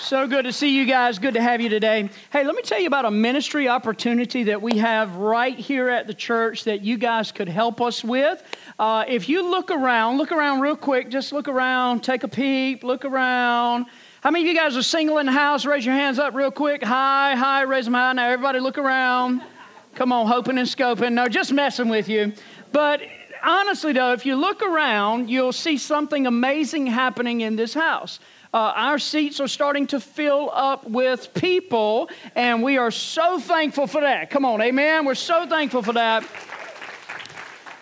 So good to see you guys. Good to have you today. Hey, let me tell you about a ministry opportunity that we have right here at the church that you guys could help us with. Uh, if you look around, look around real quick, just look around, take a peep, look around. How many of you guys are single in the house? Raise your hands up real quick. High, high, raise them high. Now, everybody look around. Come on, hoping and scoping. No, just messing with you. But honestly, though, if you look around, you'll see something amazing happening in this house. Uh, our seats are starting to fill up with people, and we are so thankful for that. Come on, amen. We're so thankful for that.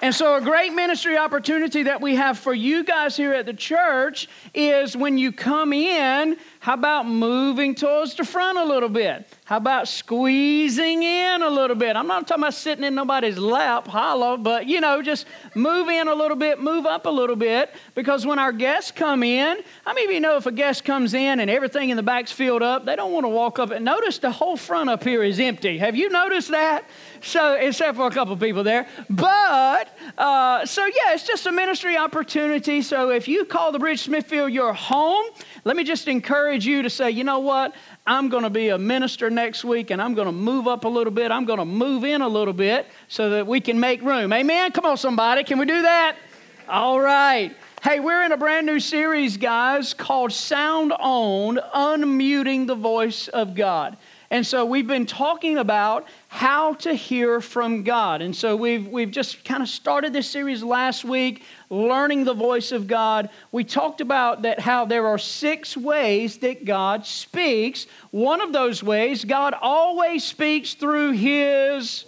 And so, a great ministry opportunity that we have for you guys here at the church is when you come in, how about moving towards the front a little bit? How about squeezing in a little bit? I'm not talking about sitting in nobody's lap, hollow, but you know, just move in a little bit, move up a little bit, because when our guests come in, how many of you know if a guest comes in and everything in the back's filled up, they don't want to walk up and notice the whole front up here is empty. Have you noticed that? So, except for a couple people there. But, uh, so yeah, it's just a ministry opportunity. So, if you call the Bridge Smithfield your home, let me just encourage you to say, you know what? I'm going to be a minister next week and I'm going to move up a little bit. I'm going to move in a little bit so that we can make room. Amen? Come on, somebody. Can we do that? All right. Hey, we're in a brand new series, guys, called Sound On Unmuting the Voice of God. And so we've been talking about how to hear from God. And so we've, we've just kind of started this series last week, learning the voice of God. We talked about that how there are six ways that God speaks. One of those ways, God always speaks through his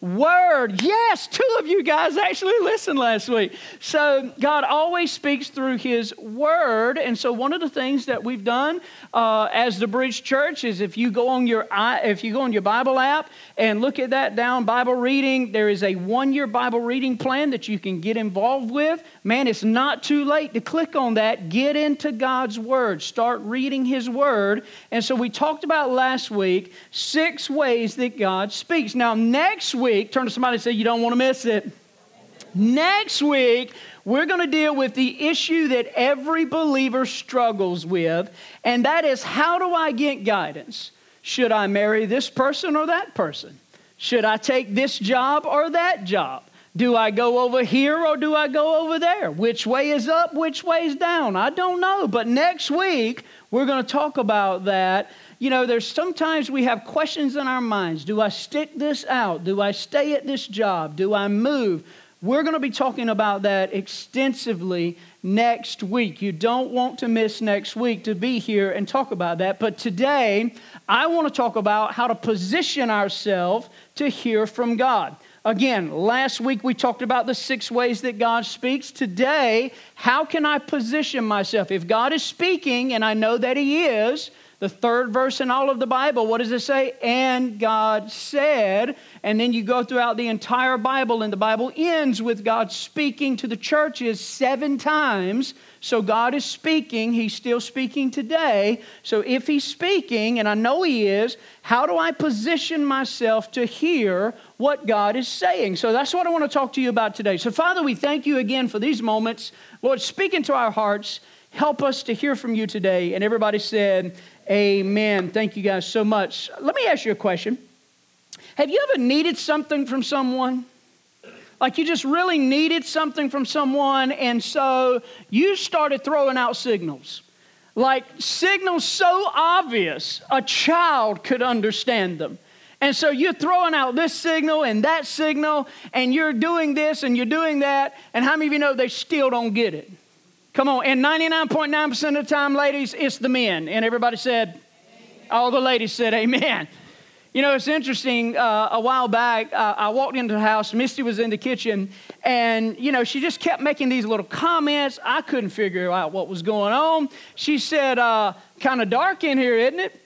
Word. Yes, two of you guys actually listened last week. So God always speaks through His Word, and so one of the things that we've done uh, as the Bridge Church is if you go on your if you go on your Bible app and look at that down Bible reading, there is a one year Bible reading plan that you can get involved with. Man, it's not too late to click on that. Get into God's Word. Start reading His Word. And so we talked about last week six ways that God speaks. Now next week week, turn to somebody and say, You don't want to miss it. Next week, we're going to deal with the issue that every believer struggles with, and that is how do I get guidance? Should I marry this person or that person? Should I take this job or that job? Do I go over here or do I go over there? Which way is up? Which way is down? I don't know. But next week, we're going to talk about that you know, there's sometimes we have questions in our minds. Do I stick this out? Do I stay at this job? Do I move? We're going to be talking about that extensively next week. You don't want to miss next week to be here and talk about that. But today, I want to talk about how to position ourselves to hear from God. Again, last week we talked about the six ways that God speaks. Today, how can I position myself? If God is speaking, and I know that He is, the third verse in all of the Bible, what does it say? And God said. And then you go throughout the entire Bible, and the Bible ends with God speaking to the churches seven times. So God is speaking. He's still speaking today. So if He's speaking, and I know He is, how do I position myself to hear what God is saying? So that's what I want to talk to you about today. So, Father, we thank you again for these moments. Lord, speak into our hearts. Help us to hear from you today. And everybody said, Amen. Thank you guys so much. Let me ask you a question. Have you ever needed something from someone? Like you just really needed something from someone, and so you started throwing out signals. Like signals so obvious a child could understand them. And so you're throwing out this signal and that signal, and you're doing this and you're doing that, and how many of you know they still don't get it? Come on. And 99.9% of the time, ladies, it's the men. And everybody said, amen. all the ladies said, Amen. You know, it's interesting. Uh, a while back, uh, I walked into the house. Misty was in the kitchen, and you know, she just kept making these little comments. I couldn't figure out what was going on. She said, uh, "Kind of dark in here, isn't it?"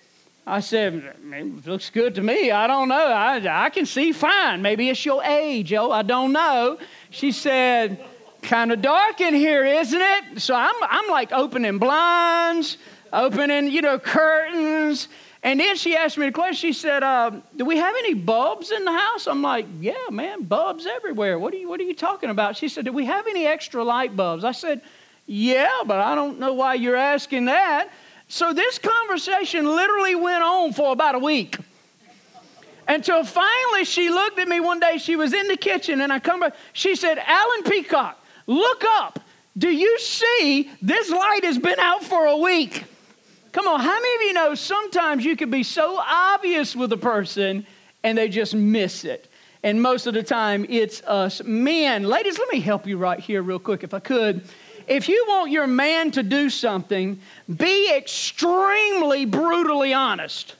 I said, "It looks good to me. I don't know. I, I can see fine. Maybe it's your age. Oh, I don't know." She said kind of dark in here, isn't it? So I'm, I'm like opening blinds, opening, you know, curtains. And then she asked me the question. She said, uh, "Do we have any bulbs in the house?" I'm like, "Yeah, man, bulbs everywhere. What are you What are you talking about?" She said, "Do we have any extra light bulbs?" I said, "Yeah, but I don't know why you're asking that." So this conversation literally went on for about a week. Until finally she looked at me one day. She was in the kitchen and I come back. She said, Alan Peacock, look up. Do you see this light has been out for a week? Come on, how many of you know sometimes you can be so obvious with a person and they just miss it? And most of the time it's us men. Ladies, let me help you right here, real quick, if I could. If you want your man to do something, be extremely brutally honest.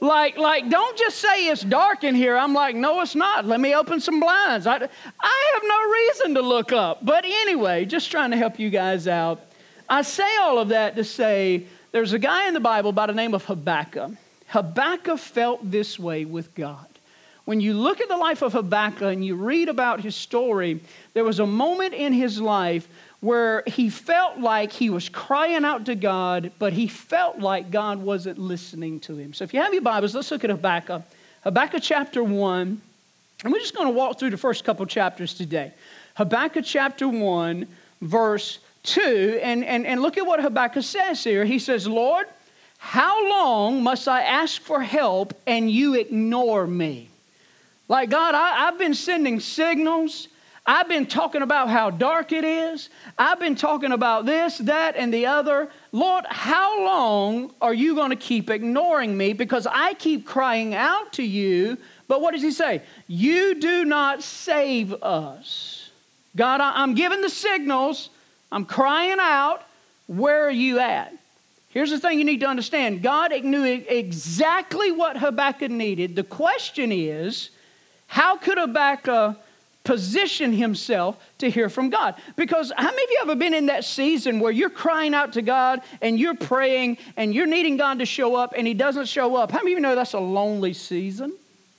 Like, like, don't just say it's dark in here. I'm like, no, it's not. Let me open some blinds. I, I have no reason to look up. But anyway, just trying to help you guys out. I say all of that to say there's a guy in the Bible by the name of Habakkuk. Habakkuk felt this way with God. When you look at the life of Habakkuk and you read about his story, there was a moment in his life where he felt like he was crying out to God, but he felt like God wasn't listening to him. So if you have your Bibles, let's look at Habakkuk. Habakkuk chapter 1, and we're just going to walk through the first couple chapters today. Habakkuk chapter 1, verse 2, and, and, and look at what Habakkuk says here. He says, Lord, how long must I ask for help and you ignore me? Like, God, I, have been sending signals. I've been talking about how dark it is. I've been talking about this, that, and the other. Lord, how long are you going to keep ignoring me? Because I keep crying out to you. But what does he say? You do not save us. God, I'm giving the signals. I'm crying out. Where are you at? Here's the thing you need to understand God knew exactly what Habakkuk needed. The question is, how could Habakkuk position himself to hear from God. Because how many of you ever been in that season where you're crying out to God and you're praying and you're needing God to show up and he doesn't show up? How many of you know that's a lonely season?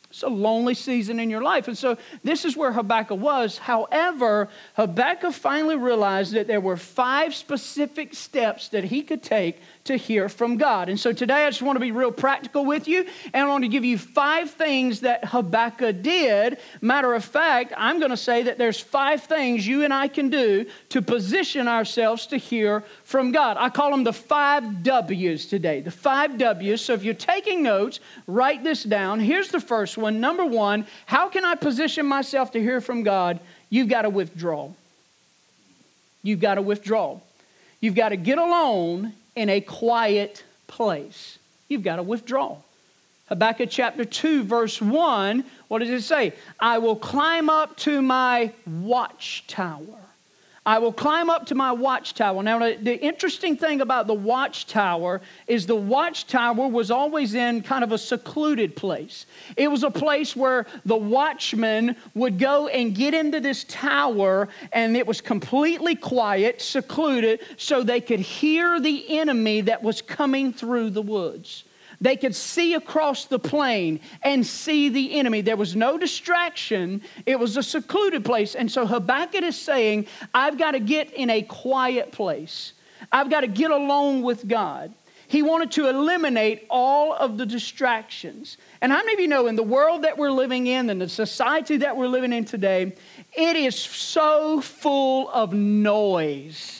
It's a lonely season in your life. And so this is where Habakkuk was. However, Habakkuk finally realized that there were five specific steps that he could take to hear from God. And so today I just want to be real practical with you, and I want to give you five things that Habakkuk did. Matter of fact, I'm going to say that there's five things you and I can do to position ourselves to hear from God. I call them the five W's today. The five W's. So if you're taking notes, write this down. Here's the first one. Number one, how can I position myself to hear from God? You've got to withdraw. You've got to withdraw. You've got to get alone in a quiet place. You've got to withdraw. Habakkuk chapter 2, verse 1, what does it say? I will climb up to my watchtower. I will climb up to my watchtower. Now, the interesting thing about the watchtower is the watchtower was always in kind of a secluded place. It was a place where the watchman would go and get into this tower, and it was completely quiet, secluded, so they could hear the enemy that was coming through the woods. They could see across the plain and see the enemy. There was no distraction, it was a secluded place. And so Habakkuk is saying, I've got to get in a quiet place, I've got to get alone with God. He wanted to eliminate all of the distractions. And how many of you know in the world that we're living in and the society that we're living in today, it is so full of noise.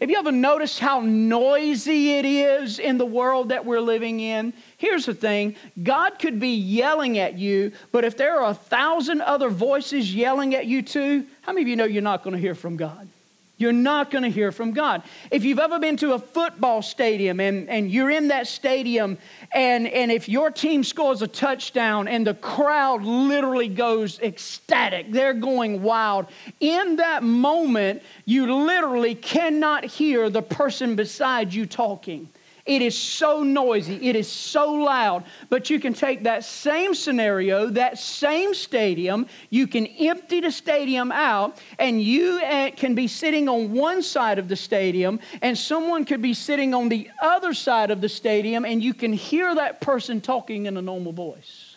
Have you ever noticed how noisy it is in the world that we're living in? Here's the thing God could be yelling at you, but if there are a thousand other voices yelling at you too, how many of you know you're not going to hear from God? You're not going to hear from God. If you've ever been to a football stadium and, and you're in that stadium, and, and if your team scores a touchdown and the crowd literally goes ecstatic, they're going wild, in that moment, you literally cannot hear the person beside you talking. It is so noisy, it is so loud. But you can take that same scenario, that same stadium, you can empty the stadium out, and you eh, can be sitting on one side of the stadium, and someone could be sitting on the other side of the stadium, and you can hear that person talking in a normal voice.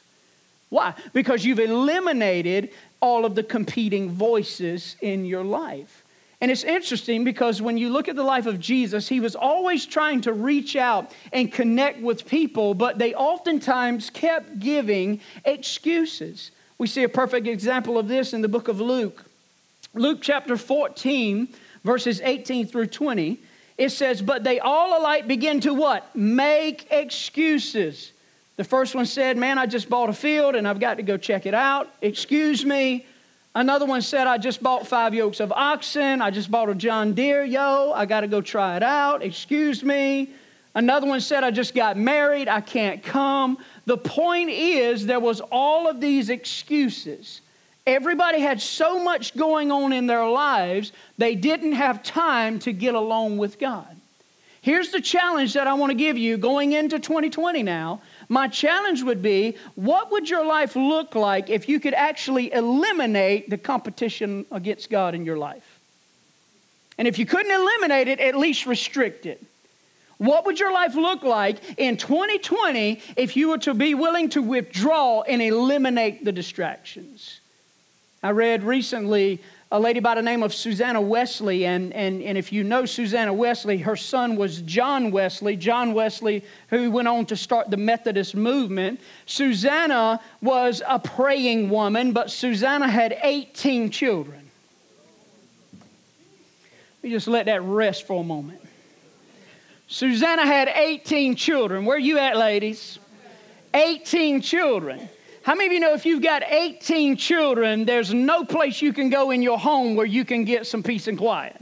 Why? Because you've eliminated all of the competing voices in your life. And it's interesting because when you look at the life of Jesus, he was always trying to reach out and connect with people, but they oftentimes kept giving excuses. We see a perfect example of this in the book of Luke. Luke chapter 14, verses 18 through 20. it says, But they all alike begin to what? Make excuses. The first one said, Man, I just bought a field and I've got to go check it out. Excuse me. Another one said, I just bought five yokes of oxen. I just bought a John Deere, yo. I got to go try it out. Excuse me. Another one said, I just got married. I can't come. The point is, there was all of these excuses. Everybody had so much going on in their lives, they didn't have time to get along with God. Here's the challenge that I want to give you going into 2020 now. My challenge would be what would your life look like if you could actually eliminate the competition against God in your life? And if you couldn't eliminate it, at least restrict it. What would your life look like in 2020 if you were to be willing to withdraw and eliminate the distractions? I read recently a lady by the name of Susanna Wesley. And, and, and if you know Susanna Wesley, her son was John Wesley. John Wesley, who went on to start the Methodist movement. Susanna was a praying woman, but Susanna had 18 children. Let me just let that rest for a moment. Susanna had 18 children. Where you at, ladies? 18 children. How many of you know if you've got 18 children, there's no place you can go in your home where you can get some peace and quiet?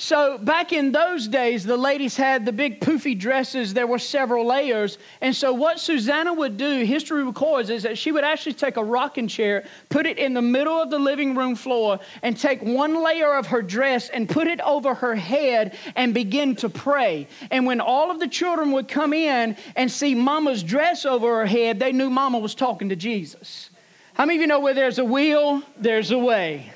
So, back in those days, the ladies had the big poofy dresses. There were several layers. And so, what Susanna would do, history records, is that she would actually take a rocking chair, put it in the middle of the living room floor, and take one layer of her dress and put it over her head and begin to pray. And when all of the children would come in and see mama's dress over her head, they knew mama was talking to Jesus. How many of you know where there's a will, there's a way?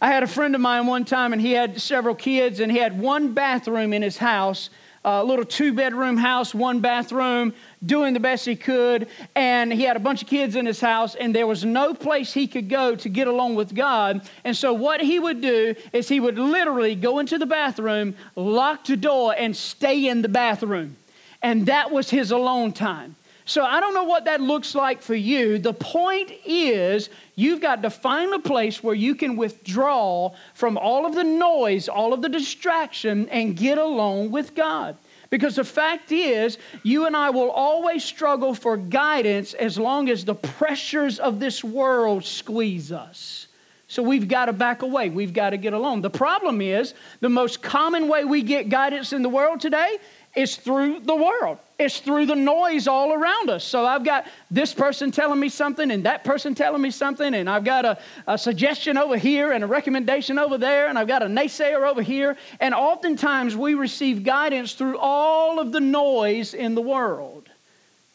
I had a friend of mine one time, and he had several kids, and he had one bathroom in his house, a little two bedroom house, one bathroom, doing the best he could. And he had a bunch of kids in his house, and there was no place he could go to get along with God. And so, what he would do is he would literally go into the bathroom, lock the door, and stay in the bathroom. And that was his alone time. So I don't know what that looks like for you. The point is, you've got to find a place where you can withdraw from all of the noise, all of the distraction, and get alone with God. Because the fact is, you and I will always struggle for guidance as long as the pressures of this world squeeze us. So we've got to back away. We've got to get alone. The problem is, the most common way we get guidance in the world today is through the world. It's through the noise all around us. So I've got this person telling me something and that person telling me something, and I've got a, a suggestion over here and a recommendation over there, and I've got a naysayer over here. And oftentimes we receive guidance through all of the noise in the world.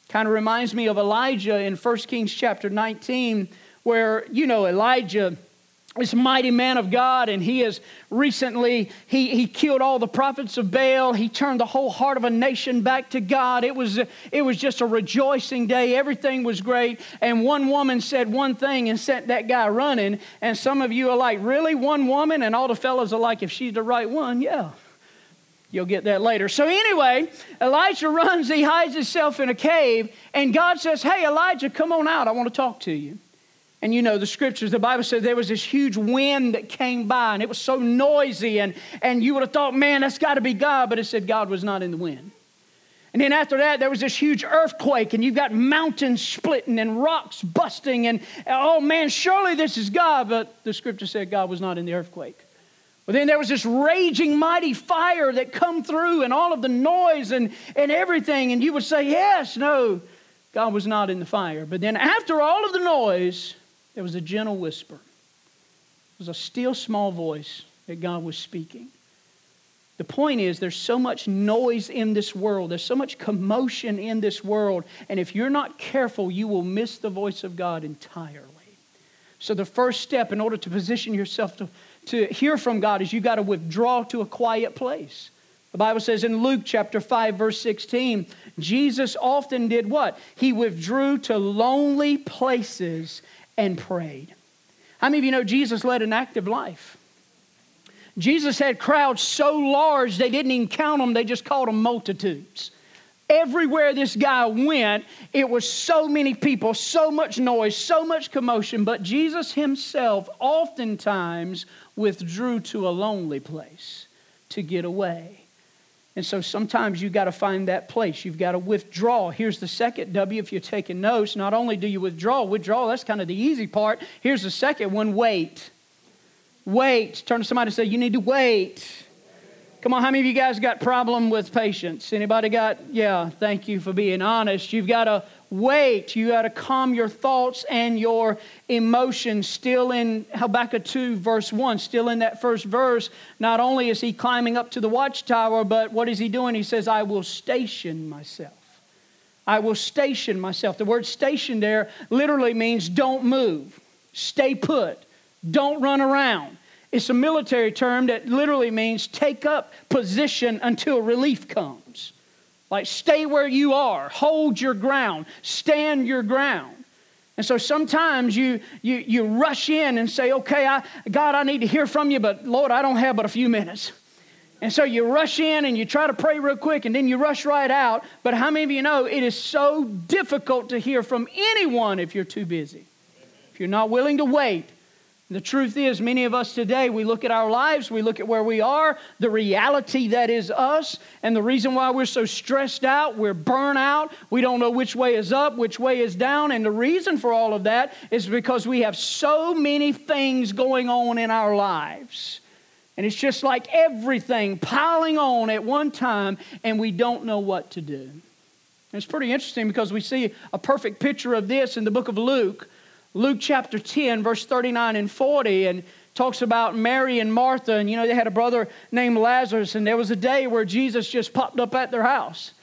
Kind of reminds me of Elijah in 1 Kings chapter 19, where, you know, Elijah this mighty man of God, and he has recently he, he killed all the prophets of Baal. He turned the whole heart of a nation back to God. It was it was just a rejoicing day. Everything was great. And one woman said one thing and sent that guy running. And some of you are like, really, one woman? And all the fellows are like, if she's the right one, yeah. You'll get that later. So, anyway, Elijah runs, he hides himself in a cave, and God says, Hey, Elijah, come on out. I want to talk to you. And you know the scriptures, the Bible says there was this huge wind that came by and it was so noisy, and, and you would have thought, man, that's got to be God, but it said God was not in the wind. And then after that, there was this huge earthquake, and you've got mountains splitting and rocks busting, and oh man, surely this is God, but the scripture said God was not in the earthquake. But then there was this raging mighty fire that come through and all of the noise and, and everything, and you would say, yes, no, God was not in the fire. But then after all of the noise, there was a gentle whisper. It was a still small voice that God was speaking. The point is, there's so much noise in this world, there's so much commotion in this world, and if you're not careful, you will miss the voice of God entirely. So, the first step in order to position yourself to, to hear from God is you got to withdraw to a quiet place. The Bible says in Luke chapter 5, verse 16, Jesus often did what? He withdrew to lonely places and prayed. How many of you know Jesus led an active life? Jesus had crowds so large they didn't even count them, they just called them multitudes. Everywhere this guy went, it was so many people, so much noise, so much commotion, but Jesus himself oftentimes withdrew to a lonely place to get away. And so sometimes you've got to find that place. You've got to withdraw. Here's the second W if you're taking notes. Not only do you withdraw, withdraw, that's kind of the easy part. Here's the second one wait. Wait. Turn to somebody and say, You need to wait. Come on, how many of you guys got problem with patience? Anybody got? Yeah, thank you for being honest. You've got to wait. You got to calm your thoughts and your emotions. Still in Habakkuk 2, verse 1, still in that first verse, not only is he climbing up to the watchtower, but what is he doing? He says, I will station myself. I will station myself. The word station there literally means don't move, stay put, don't run around. It's a military term that literally means take up position until relief comes. Like stay where you are, hold your ground, stand your ground. And so sometimes you, you, you rush in and say, okay, I, God, I need to hear from you, but Lord, I don't have but a few minutes. And so you rush in and you try to pray real quick and then you rush right out. But how many of you know it is so difficult to hear from anyone if you're too busy? If you're not willing to wait the truth is, many of us today, we look at our lives, we look at where we are, the reality that is us, and the reason why we're so stressed out, we're burnt out, we don't know which way is up, which way is down, and the reason for all of that is because we have so many things going on in our lives. And it's just like everything piling on at one time, and we don't know what to do. it's pretty interesting because we see a perfect picture of this in the book of Luke Luke chapter 10, verse 39 and 40, and talks about Mary and Martha. And you know, they had a brother named Lazarus, and there was a day where Jesus just popped up at their house.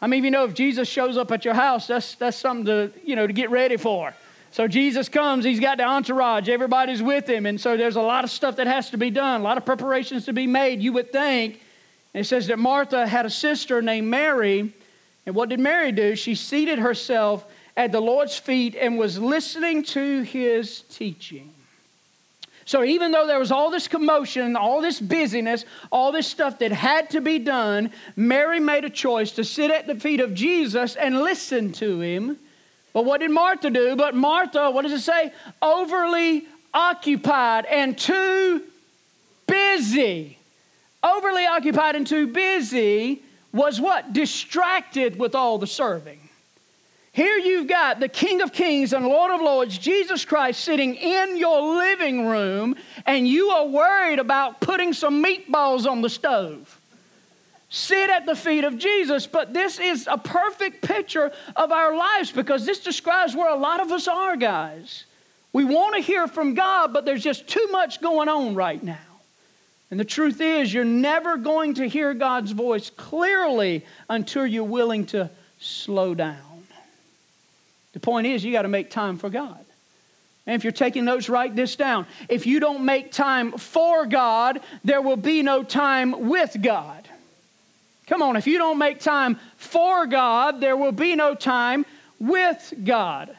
I mean, you know if Jesus shows up at your house, that's, that's something to, you know, to get ready for. So Jesus comes, he's got the entourage, everybody's with him. And so there's a lot of stuff that has to be done, a lot of preparations to be made, you would think. And it says that Martha had a sister named Mary. And what did Mary do? She seated herself at the Lord's feet and was listening to his teaching. So, even though there was all this commotion, all this busyness, all this stuff that had to be done, Mary made a choice to sit at the feet of Jesus and listen to him. But what did Martha do? But Martha, what does it say? Overly occupied and too busy. Overly occupied and too busy was what? Distracted with all the serving. Here you've got the King of Kings and Lord of Lords, Jesus Christ, sitting in your living room, and you are worried about putting some meatballs on the stove. Sit at the feet of Jesus, but this is a perfect picture of our lives because this describes where a lot of us are, guys. We want to hear from God, but there's just too much going on right now. And the truth is, you're never going to hear God's voice clearly until you're willing to slow down. The point is, you got to make time for God. And if you're taking notes, write this down. If you don't make time for God, there will be no time with God. Come on, if you don't make time for God, there will be no time with God.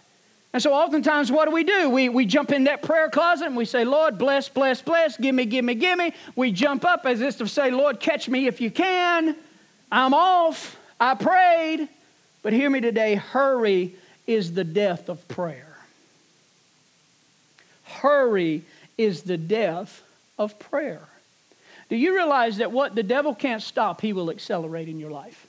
And so oftentimes, what do we do? We, we jump in that prayer closet and we say, Lord, bless, bless, bless, give me, give me, give me. We jump up as if to say, Lord, catch me if you can. I'm off. I prayed. But hear me today, hurry is the death of prayer. Hurry is the death of prayer. Do you realize that what the devil can't stop, he will accelerate in your life?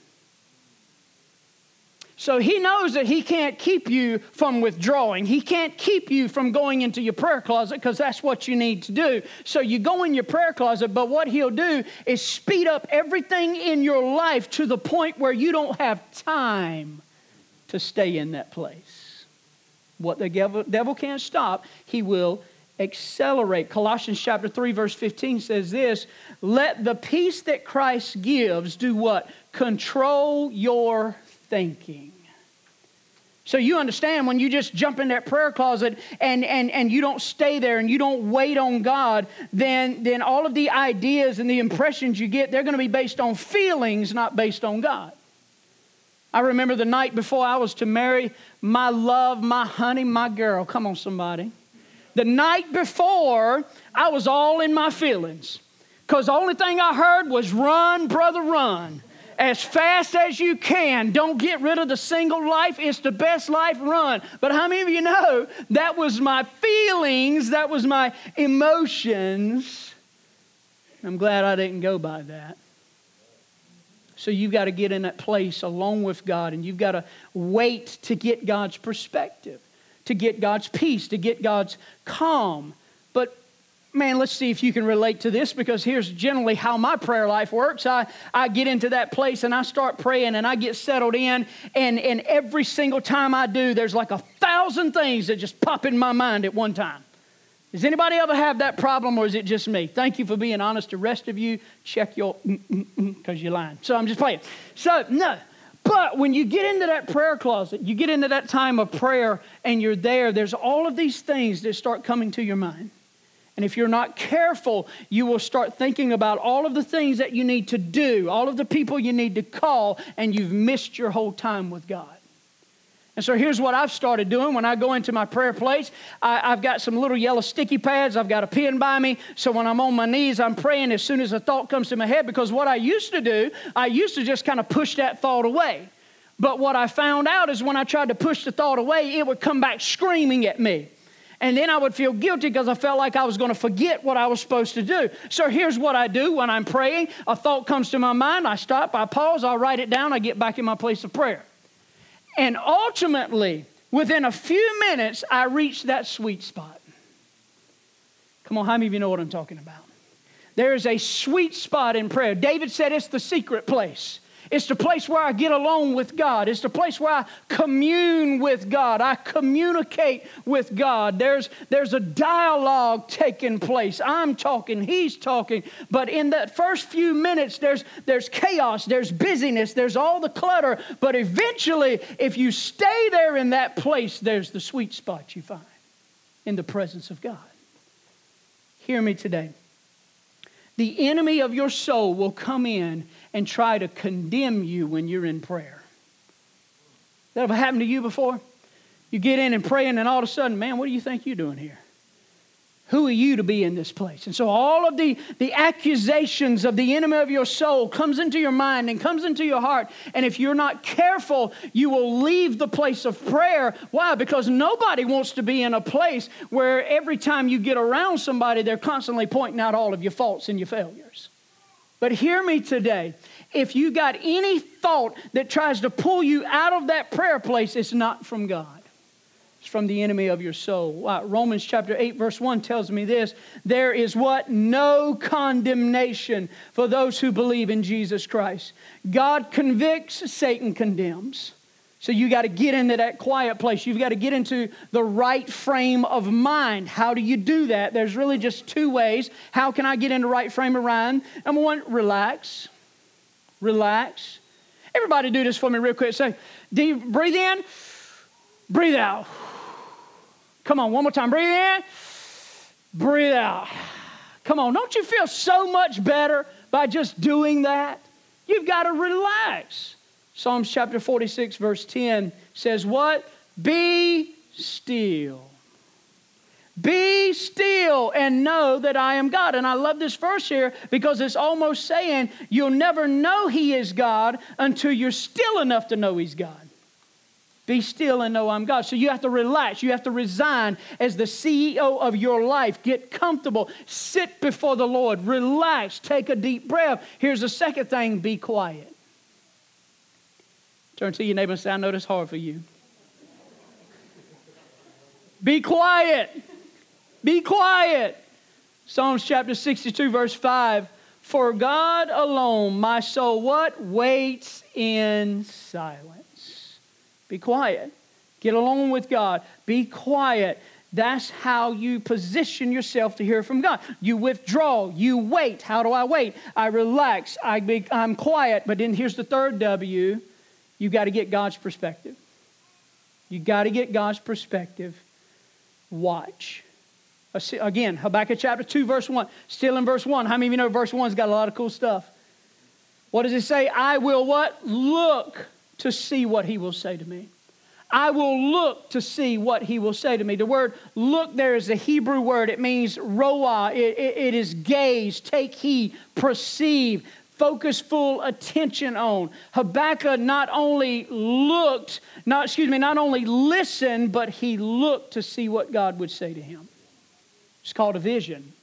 So he knows that he can't keep you from withdrawing. He can't keep you from going into your prayer closet because that's what you need to do. So you go in your prayer closet, but what he'll do is speed up everything in your life to the point where you don't have time to stay in that place. What the devil, can't stop, he will accelerate. Colossians chapter 3 verse 15 says this, let the peace that Christ gives do what? Control your thinking. So you understand when you just jump in that prayer closet and, and, and you don't stay there and you don't wait on God, then, then all of the ideas and the impressions you get, they're going to be based on feelings, not based on God. I remember the night before I was to marry my love, my honey, my girl. Come on, somebody. The night before, I was all in my feelings. Because the only thing I heard was run, brother, run. As fast as you can. Don't get rid of the single life. It's the best life, run. But how many of you know that was my feelings, that was my emotions? I'm glad I didn't go by that. So you've got to get in that place alone with God and you've got to wait to get God's perspective, to get God's peace, to get God's calm. But man, let's see if you can relate to this because here's generally how my prayer life works. I, I get into that place and I start praying and I get settled in, and, and every single time I do, there's like a thousand things that just pop in my mind at one time. Does anybody ever have that problem or is it just me? Thank you for being honest. The rest of you, check your because mm, mm, mm, you're lying. So I'm just playing. So, no. But when you get into that prayer closet, you get into that time of prayer and you're there, there's all of these things that start coming to your mind. And if you're not careful, you will start thinking about all of the things that you need to do, all of the people you need to call, and you've missed your whole time with God. And so here's what I've started doing when I go into my prayer place. I, have got some little yellow sticky pads. I've got a pen by me. So when I'm on my knees, I'm praying as soon as a thought comes to my head. Because what I used to do, I used to just kind of push that thought away. But what I found out is when I tried to push the thought away, it would come back screaming at me. And then I would feel guilty because I felt like I was going to forget what I was supposed to do. So here's what I do when I'm praying a thought comes to my mind, I stop, I pause, I write it down, I get back in my place of prayer. And ultimately, within a few minutes, I reach that sweet spot. Come on, how many of you know what I'm talking about? There is a sweet spot in prayer. David said it's the secret place. It's the place where I get alone with God. It's the place where I commune with God. I communicate with God. There's, there's a dialogue taking place. I'm talking, he's talking. But in that first few minutes, there's, there's chaos, there's busyness, there's all the clutter. But eventually, if you stay there in that place, there's the sweet spot you find in the presence of God. Hear me today. The enemy of your soul will come in and try to condemn you when you're in prayer. That ever happened to you before? You get in and praying, and all of a sudden, man, what do you think you're doing here? Who are you to be in this place? And so all of the, the accusations of the enemy of your soul comes into your mind and comes into your heart. And if you're not careful, you will leave the place of prayer. Why? Because nobody wants to be in a place where every time you get around somebody, they're constantly pointing out all of your faults and your failures. But hear me today. If you got any thought that tries to pull you out of that prayer place, it's not from God. From the enemy of your soul. Uh, Romans chapter 8, verse 1 tells me this there is what? No condemnation for those who believe in Jesus Christ. God convicts, Satan condemns. So you got to get into that quiet place. You've got to get into the right frame of mind. How do you do that? There's really just two ways. How can I get into right frame of mind? Number one, relax. Relax. Everybody do this for me real quick. Say, deep, breathe in, breathe out. Come on, one more time. Breathe in, breathe out. Come on, don't you feel so much better by just doing that? You've got to relax. Psalms chapter 46, verse 10 says, What? Be still. Be still and know that I am God. And I love this verse here because it's almost saying you'll never know He is God until you're still enough to know He's God. Be still and know I'm God. So you have to relax. You have to resign as the CEO of your life. Get comfortable. Sit before the Lord. Relax. Take a deep breath. Here's the second thing be quiet. Turn to your neighbor and say, I know this hard for you. Be quiet. Be quiet. Psalms chapter 62, verse 5. For God alone, my soul, what? Waits in silence. Be quiet. Get along with God. Be quiet. That's how you position yourself to hear from God. You withdraw, you wait. How do I wait? I relax, I be, I'm quiet. But then here's the third W You've got to get God's perspective. You've got to get God's perspective. Watch. Again, Habakkuk chapter 2, verse 1. Still in verse 1. How many of you know verse 1's got a lot of cool stuff? What does it say? I will what? Look to see what he will say to me. I will look to see what he will say to me. The word look there is a Hebrew word. It means roah. It, it, it is gaze, take heed, perceive focus full attention on. Habakkuk not only looked, not excuse me, not only listened, but he looked to see what God would say to him. It's called a vision.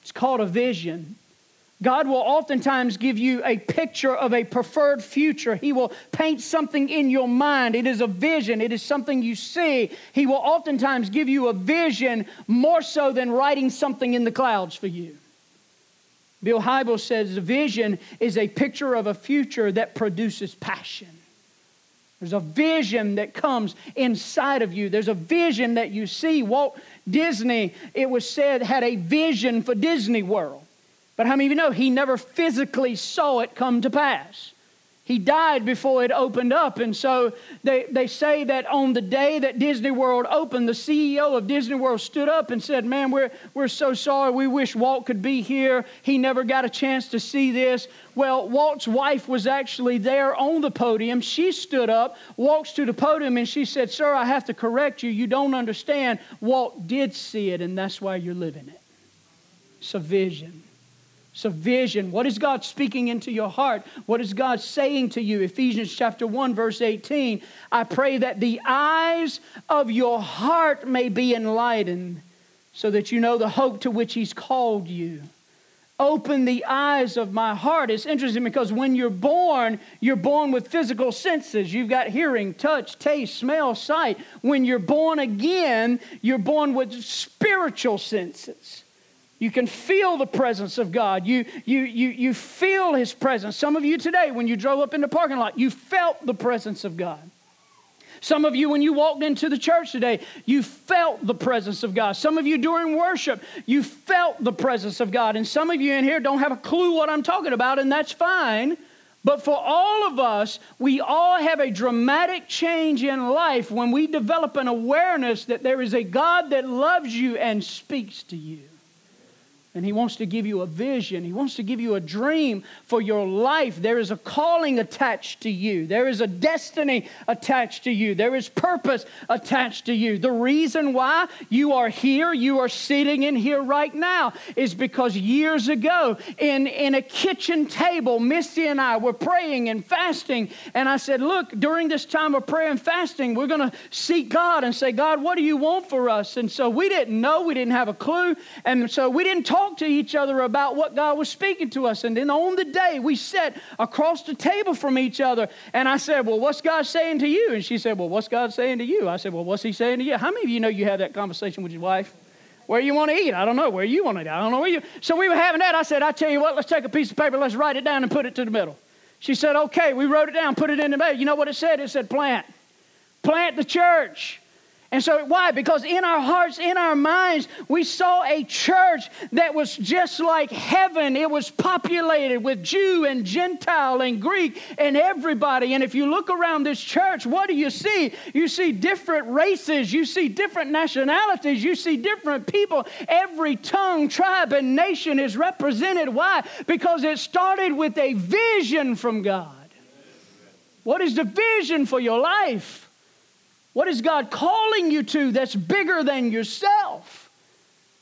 It's called a vision. God will oftentimes give you a picture of a preferred future. He will paint something in your mind. It is a vision, it is something you see. He will oftentimes give you a vision more so than writing something in the clouds for you. Bill Hybels says a vision is a picture of a future that produces passion. There's a vision that comes inside of you. There's a vision that you see. Walt Disney, it was said, had a vision for Disney World. But how many of you know he never physically saw it come to pass? He died before it opened up. And so they, they say that on the day that Disney World opened, the CEO of Disney World stood up and said, Man, we're, we're so sorry. We wish Walt could be here. He never got a chance to see this. Well, Walt's wife was actually there on the podium. She stood up, walks to the podium, and she said, Sir, I have to correct you. You don't understand. Walt did see it, and that's why you're living it. It's a vision. A vision. What is God speaking into your heart? What is God saying to you? Ephesians chapter 1, verse 18. I pray that the eyes of your heart may be enlightened so that you know the hope to which He's called you. Open the eyes of my heart. It's interesting because when you're born, you're born with physical senses. You've got hearing, touch, taste, smell, sight. When you're born again, you're born with spiritual senses. You can feel the presence of God. You, you, you, you feel His presence. Some of you today, when you drove up in the parking lot, you felt the presence of God. Some of you, when you walked into the church today, you felt the presence of God. Some of you during worship, you felt the presence of God. And some of you in here don't have a clue what I'm talking about, and that's fine. But for all of us, we all have a dramatic change in life when we develop an awareness that there is a God that loves you and speaks to you. And He wants to give you a vision. He wants to give you a dream for your life. There is a calling attached to you, there is a destiny attached to you, there is purpose attached to you. The reason why you are here, you are sitting in here right now, is because years ago, in, in a kitchen table, Misty and I were praying and fasting. And I said, Look, during this time of prayer and fasting, we're going to seek God and say, God, what do you want for us? And so we didn't know, we didn't have a clue. And so we didn't talk to each other about what God was speaking to us. And then on the day, we sat across the table from each other. And I said, Well, what's God saying to you? And she said, Well, what's God saying to you? I said, Well, what's He saying to you? How many of you know you have that conversation with your wife? Where you want to eat? I don't know. Where you want to eat? I don't know where you. So we were having that. I said, I tell you what, let's take a piece of paper, let's write it down and put it to the middle. She said, Okay. We wrote it down, put it in the middle. You know what it said? It said, Plant. Plant the church. And so, why? Because in our hearts, in our minds, we saw a church that was just like heaven. It was populated with Jew and Gentile and Greek and everybody. And if you look around this church, what do you see? You see different races, you see different nationalities, you see different people. Every tongue, tribe, and nation is represented. Why? Because it started with a vision from God. What is the vision for your life? What is God calling you to that's bigger than yourself?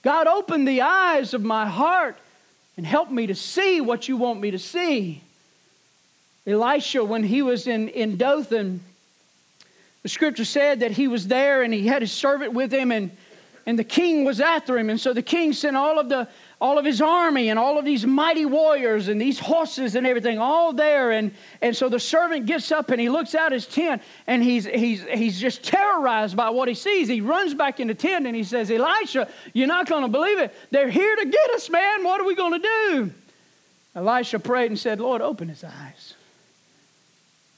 God, open the eyes of my heart and help me to see what you want me to see. Elisha, when he was in, in Dothan, the scripture said that he was there and he had his servant with him, and, and the king was after him. And so the king sent all of the all of his army and all of these mighty warriors and these horses and everything all there. And, and so the servant gets up and he looks out his tent and he's, he's, he's just terrorized by what he sees. He runs back in the tent and he says elisha you're not going to believe it. They're here to get us man. What are we going to do? Elisha prayed and said lord open his eyes.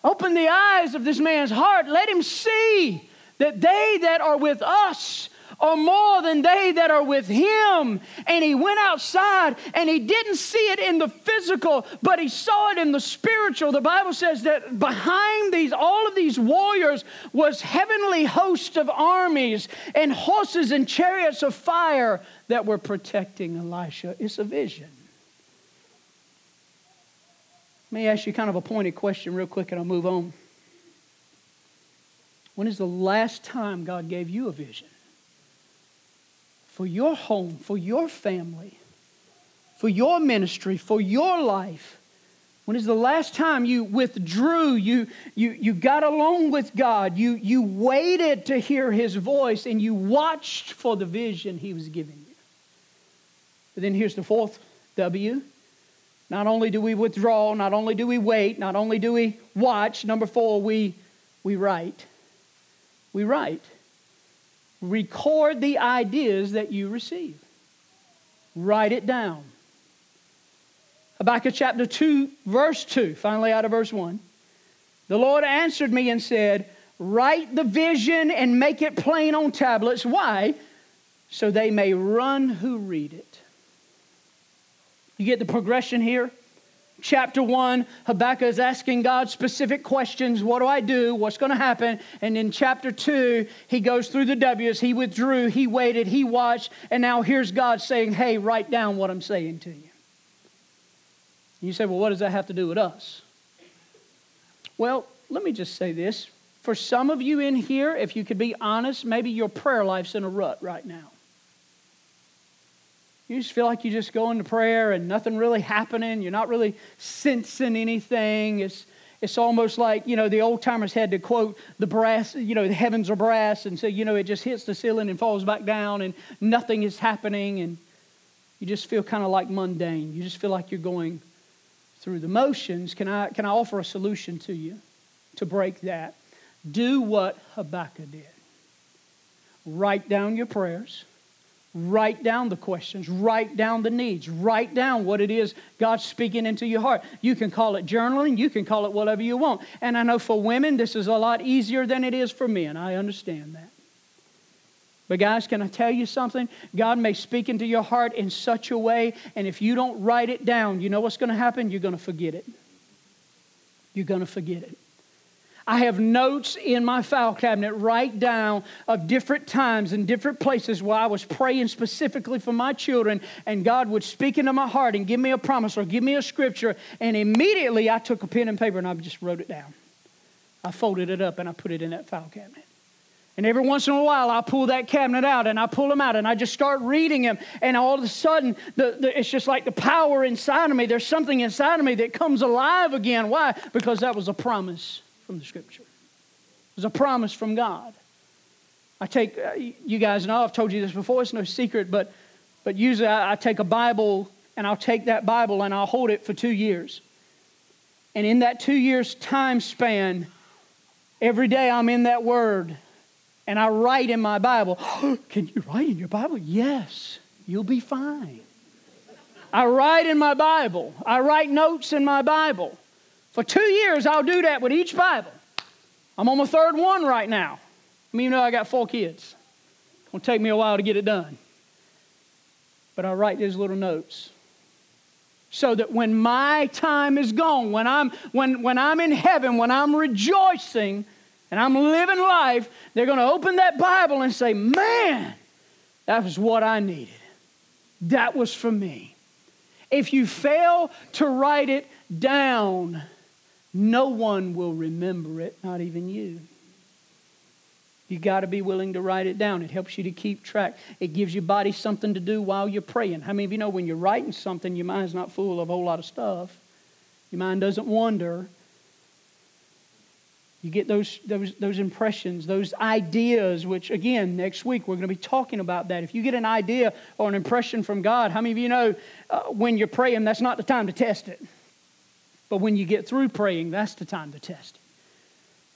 Open the eyes of this man's heart. Let him see that they that are with us are more than they that are with him. And he went outside and he didn't see it in the physical, but he saw it in the spiritual. The Bible says that behind these, all of these warriors was heavenly hosts of armies and horses and chariots of fire that were protecting Elisha. It's a vision. Let me ask you kind of a pointed question real quick and I'll move on. When is the last time God gave you a vision? For your home, for your family, for your ministry, for your life. When is the last time you withdrew, you, you, you got along with God, you, you waited to hear His voice, and you watched for the vision He was giving you? But then here's the fourth W Not only do we withdraw, not only do we wait, not only do we watch, number four, we, we write. We write. Record the ideas that you receive. Write it down. Habakkuk chapter 2, verse 2, finally out of verse 1. The Lord answered me and said, Write the vision and make it plain on tablets. Why? So they may run who read it. You get the progression here? Chapter 1, Habakkuk is asking God specific questions. What do I do? What's going to happen? And in chapter 2, he goes through the W's. He withdrew, he waited, he watched, and now here's God saying, Hey, write down what I'm saying to you. You say, Well, what does that have to do with us? Well, let me just say this. For some of you in here, if you could be honest, maybe your prayer life's in a rut right now. You just feel like you just go into prayer and nothing really happening. You're not really sensing anything. It's, it's almost like, you know, the old timers had to quote the brass, you know, the heavens are brass, and so, you know, it just hits the ceiling and falls back down and nothing is happening, and you just feel kind of like mundane. You just feel like you're going through the motions. Can I, can I offer a solution to you to break that? Do what Habakkuk did. Write down your prayers Write down the questions, write down the needs, write down what it is God's speaking into your heart. You can call it journaling, you can call it whatever you want. And I know for women, this is a lot easier than it is for men. I understand that. But, guys, can I tell you something? God may speak into your heart in such a way, and if you don't write it down, you know what's going to happen? You're going to forget it. You're going to forget it. I have notes in my file cabinet right down of different times and different places where I was praying specifically for my children, and God would speak into my heart and give me a promise or give me a scripture, and immediately I took a pen and paper and I just wrote it down. I folded it up and I put it in that file cabinet. And every once in a while, I pull that cabinet out and I pull them out and I just start reading them. And all of a sudden, the, the, it's just like the power inside of me. There's something inside of me that comes alive again. Why? Because that was a promise from the scripture. It was a promise from God. I take, uh, you guys know, I've told you this before, it's no secret, but, but usually I, I take a Bible and I'll take that Bible and I'll hold it for two years. And in that two years time span, every day I'm in that word and I write in my Bible. Can you write in your Bible? Yes, you'll be fine. I write in my Bible. I write notes in my Bible. For two years, I'll do that with each Bible. I'm on my third one right now. I mean, you know, I got four kids. It's going to take me a while to get it done. But I write these little notes so that when my time is gone, when I'm, when, when I'm in heaven, when I'm rejoicing and I'm living life, they're going to open that Bible and say, Man, that was what I needed. That was for me. If you fail to write it down, no one will remember it, not even you. You got to be willing to write it down. It helps you to keep track. It gives your body something to do while you're praying. How many of you know when you're writing something, your mind's not full of a whole lot of stuff? Your mind doesn't wander. You get those, those, those impressions, those ideas, which, again, next week we're going to be talking about that. If you get an idea or an impression from God, how many of you know uh, when you're praying, that's not the time to test it? But when you get through praying, that's the time to test.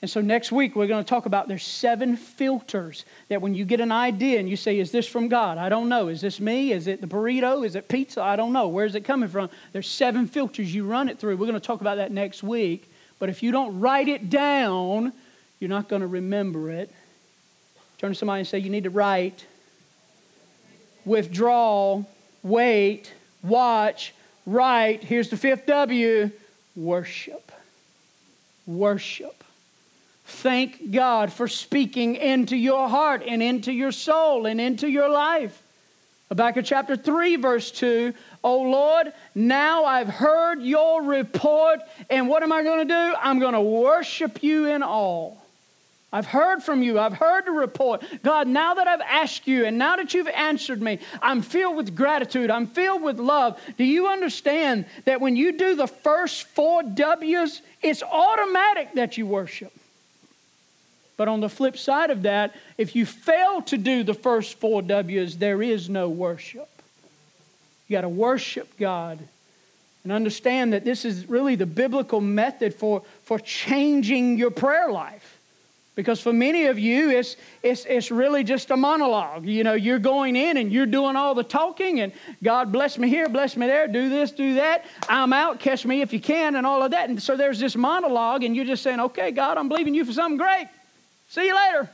And so next week we're going to talk about there's seven filters that when you get an idea and you say, Is this from God? I don't know. Is this me? Is it the burrito? Is it pizza? I don't know. Where's it coming from? There's seven filters you run it through. We're going to talk about that next week. But if you don't write it down, you're not going to remember it. Turn to somebody and say, You need to write, withdraw, wait, watch, write. Here's the fifth W worship. Worship. Thank God for speaking into your heart and into your soul and into your life. Habakkuk chapter 3, verse 2 Oh Lord, now I've heard your report, and what am I going to do? I'm going to worship you in all. I've heard from you. I've heard the report. God, now that I've asked you and now that you've answered me, I'm filled with gratitude. I'm filled with love. Do you understand that when you do the first four W's, it's automatic that you worship? But on the flip side of that, if you fail to do the first four W's, there is no worship. You got to worship God and understand that this is really the biblical method for, for changing your prayer life. Because for many of you, it's, it's, it's really just a monologue. You know, you're going in and you're doing all the talking, and God bless me here, bless me there, do this, do that. I'm out, catch me if you can, and all of that. And so there's this monologue, and you're just saying, okay, God, I'm believing you for something great. See you later.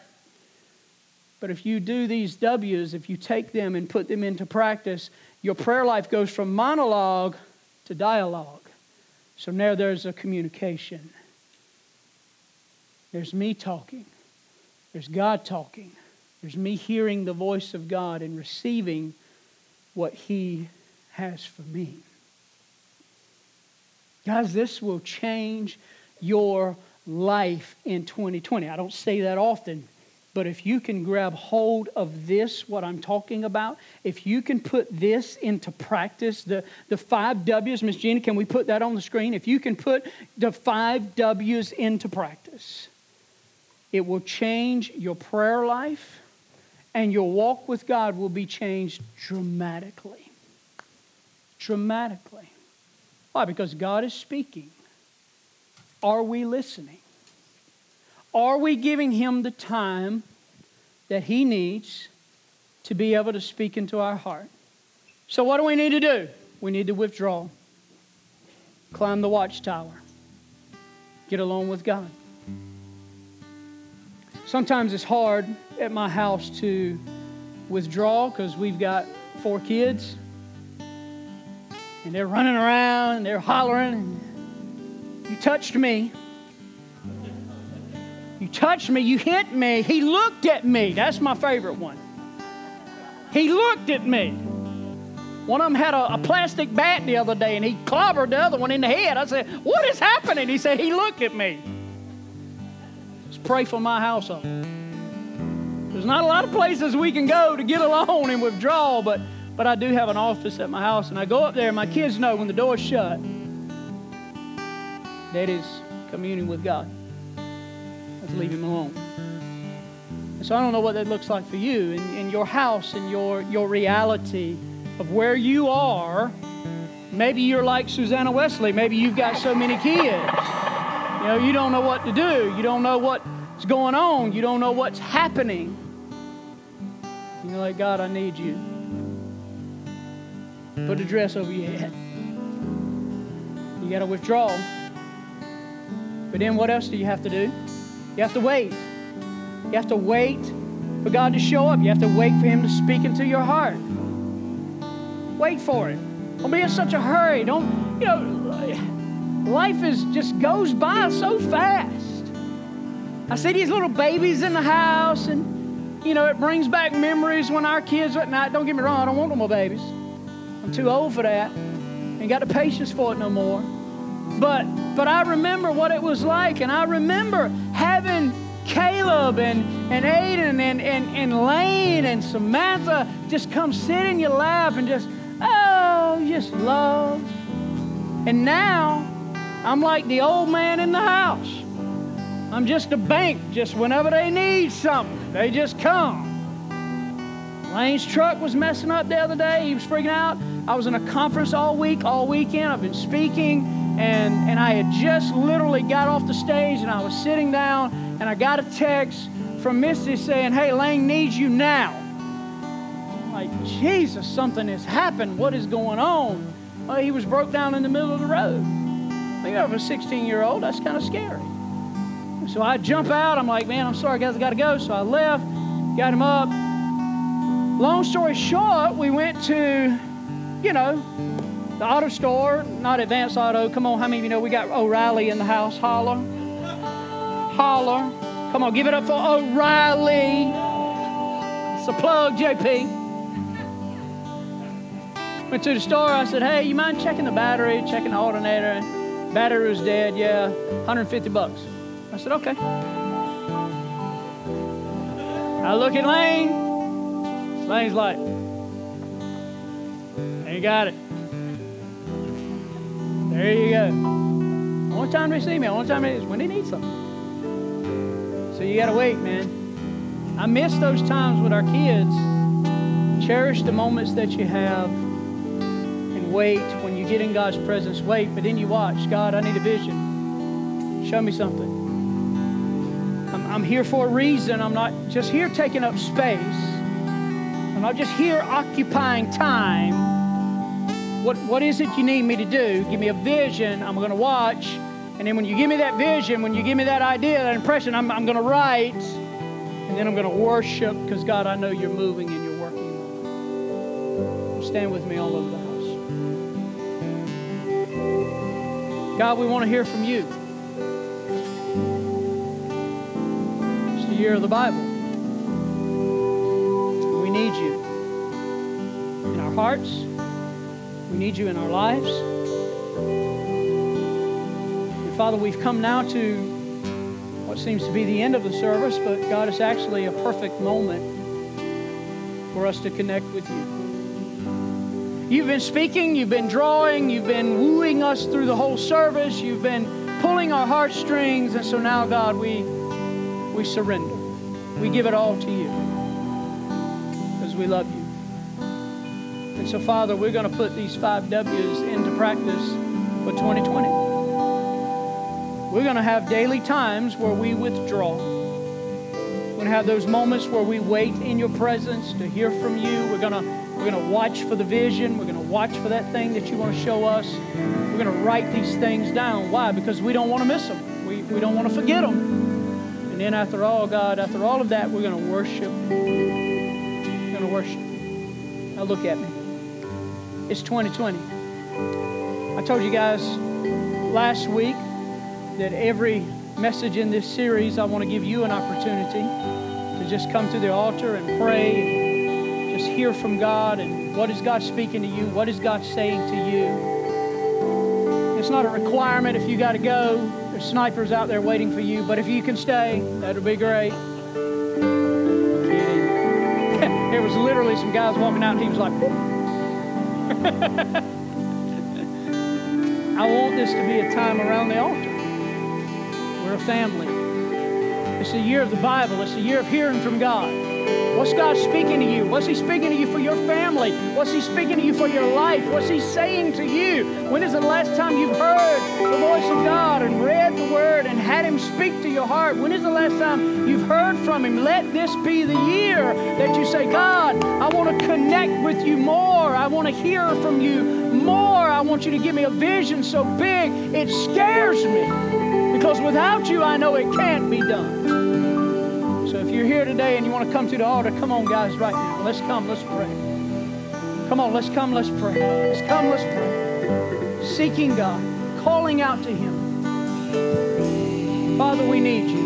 But if you do these W's, if you take them and put them into practice, your prayer life goes from monologue to dialogue. So now there's a communication. There's me talking. There's God talking. There's me hearing the voice of God and receiving what He has for me. Guys, this will change your life in 2020. I don't say that often, but if you can grab hold of this, what I'm talking about, if you can put this into practice, the, the five W's, Miss Gina, can we put that on the screen? If you can put the five W's into practice, it will change your prayer life and your walk with God will be changed dramatically. Dramatically. Why? Because God is speaking. Are we listening? Are we giving Him the time that He needs to be able to speak into our heart? So, what do we need to do? We need to withdraw, climb the watchtower, get alone with God. Sometimes it's hard at my house to withdraw because we've got four kids and they're running around and they're hollering. You touched me. You touched me, you hit me, he looked at me. That's my favorite one. He looked at me. One of them had a, a, plastic bat the other day and he clobbered the other one in the head. I said, What is happening? He said, He looked at me. Pray for my household. There's not a lot of places we can go to get alone and withdraw, but, but I do have an office at my house and I go up there and my kids know when the door's shut, Daddy's communing with God. Let's leave him alone. So I don't know what that looks like for you in, in your house, in your, your reality of where you are. Maybe you're like Susanna Wesley. Maybe you've got so many kids. You know, you don't know what to do. You don't know what's going on. You don't know what's happening. And you're like, God, I need you. Put a dress over your head. You got to withdraw. But then what else do you have to do? You have to wait. You have to wait for God to show up. You have to wait for Him to speak into your heart. Wait for it. Don't be in such a hurry. Don't, you know, life is just goes by so fast. I see these little babies in the house, and, you know, it brings back memories when our kids at night. Don't get me wrong, I don't want no more babies. I'm too old for that. Ain't got the patience for it no more. But but I remember what it was like, and I remember having Caleb and, and Aiden and, and, and Lane and Samantha just come sit in your lap and just, oh, just love. And now I'm like the old man in the house. I'm just a bank, just whenever they need something, they just come. Lane's truck was messing up the other day. He was freaking out. I was in a conference all week, all weekend. I've been speaking and, and I had just literally got off the stage and I was sitting down and I got a text from Misty saying, Hey, Lane needs you now. I'm like, Jesus, something has happened. What is going on? Well, he was broke down in the middle of the road. Know, for a 16 year old, that's kind of scary. So I jump out. I'm like, man, I'm sorry, guys, I got to go. So I left, got him up. Long story short, we went to, you know, the auto store, not Advance Auto. Come on, how many of you know we got O'Reilly in the house? Holler. Holler. Come on, give it up for O'Reilly. It's a plug, JP. Went to the store. I said, hey, you mind checking the battery, checking the alternator? Battery was dead. Yeah, 150 bucks. I said, okay. I look at Lane. Lane's like, ain't got it. There you go. Only time they see me, only time is when they need something. So you got to wait, man. I miss those times with our kids. Cherish the moments that you have and wait when you you get in God's presence, wait, but then you watch. God, I need a vision. Show me something. I'm, here for a reason. I'm not just here taking up space. I'm not just here occupying time. What, what is it you need me to do? Give me a vision. I'm going to watch. And then when you give me that vision, when you give me that idea, that impression, I'm, I'm going to write. And then I'm going to worship because, God, I know you're moving and you're working. Stand with me all over the house. God, we want to hear from you. Year of the Bible. We need you in our hearts, we need you in our lives. And Father, we've come now to what seems to be the end of the service, but God, it's actually a perfect moment for us to connect with you. You've been speaking, you've been drawing, you've been wooing us through the whole service, you've been pulling our heartstrings, and so now, God, we, we surrender. We give it all to you because we love you. And so, Father, we're going to put these five W's into practice for 2020. We're going to have daily times where we withdraw. We're going to have those moments where we wait in your presence to hear from you. We're going to we're going to watch for the vision. We're going to watch for that thing that you want to show us. We're going to write these things down. Why? Because we don't want to miss them. We, we don't want to forget them. And then after all, God, after all of that, we're going to worship. We're going to worship. Now look at me. It's 2020. I told you guys last week that every message in this series, I want to give you an opportunity to just come to the altar and pray and just hear from God and what is God speaking to you? What is God saying to you? It's not a requirement if you got to go. There's snipers out there waiting for you, but if you can stay, that'll be great. There was literally some guys walking out and he was like, I want this to be a time around the altar We're a family. It's a year of the Bible. It's a year of hearing from God. What's God speaking to you? What's He speaking to you for your family? What's He speaking to you for your life? What's He saying to you? When is the last time you've heard the voice of God and read the Word and had Him speak to your heart? When is the last time you've heard from Him? Let this be the year that you say, God, I want to connect with you more. I want to hear from you more. I want you to give me a vision so big it scares me. Because without you, I know it can't be done. So if you're here today and you want to come to the altar, come on, guys, right now. Let's come, let's pray. Come on, let's come, let's pray. Let's come, let's pray. Seeking God, calling out to Him. Father, we need you.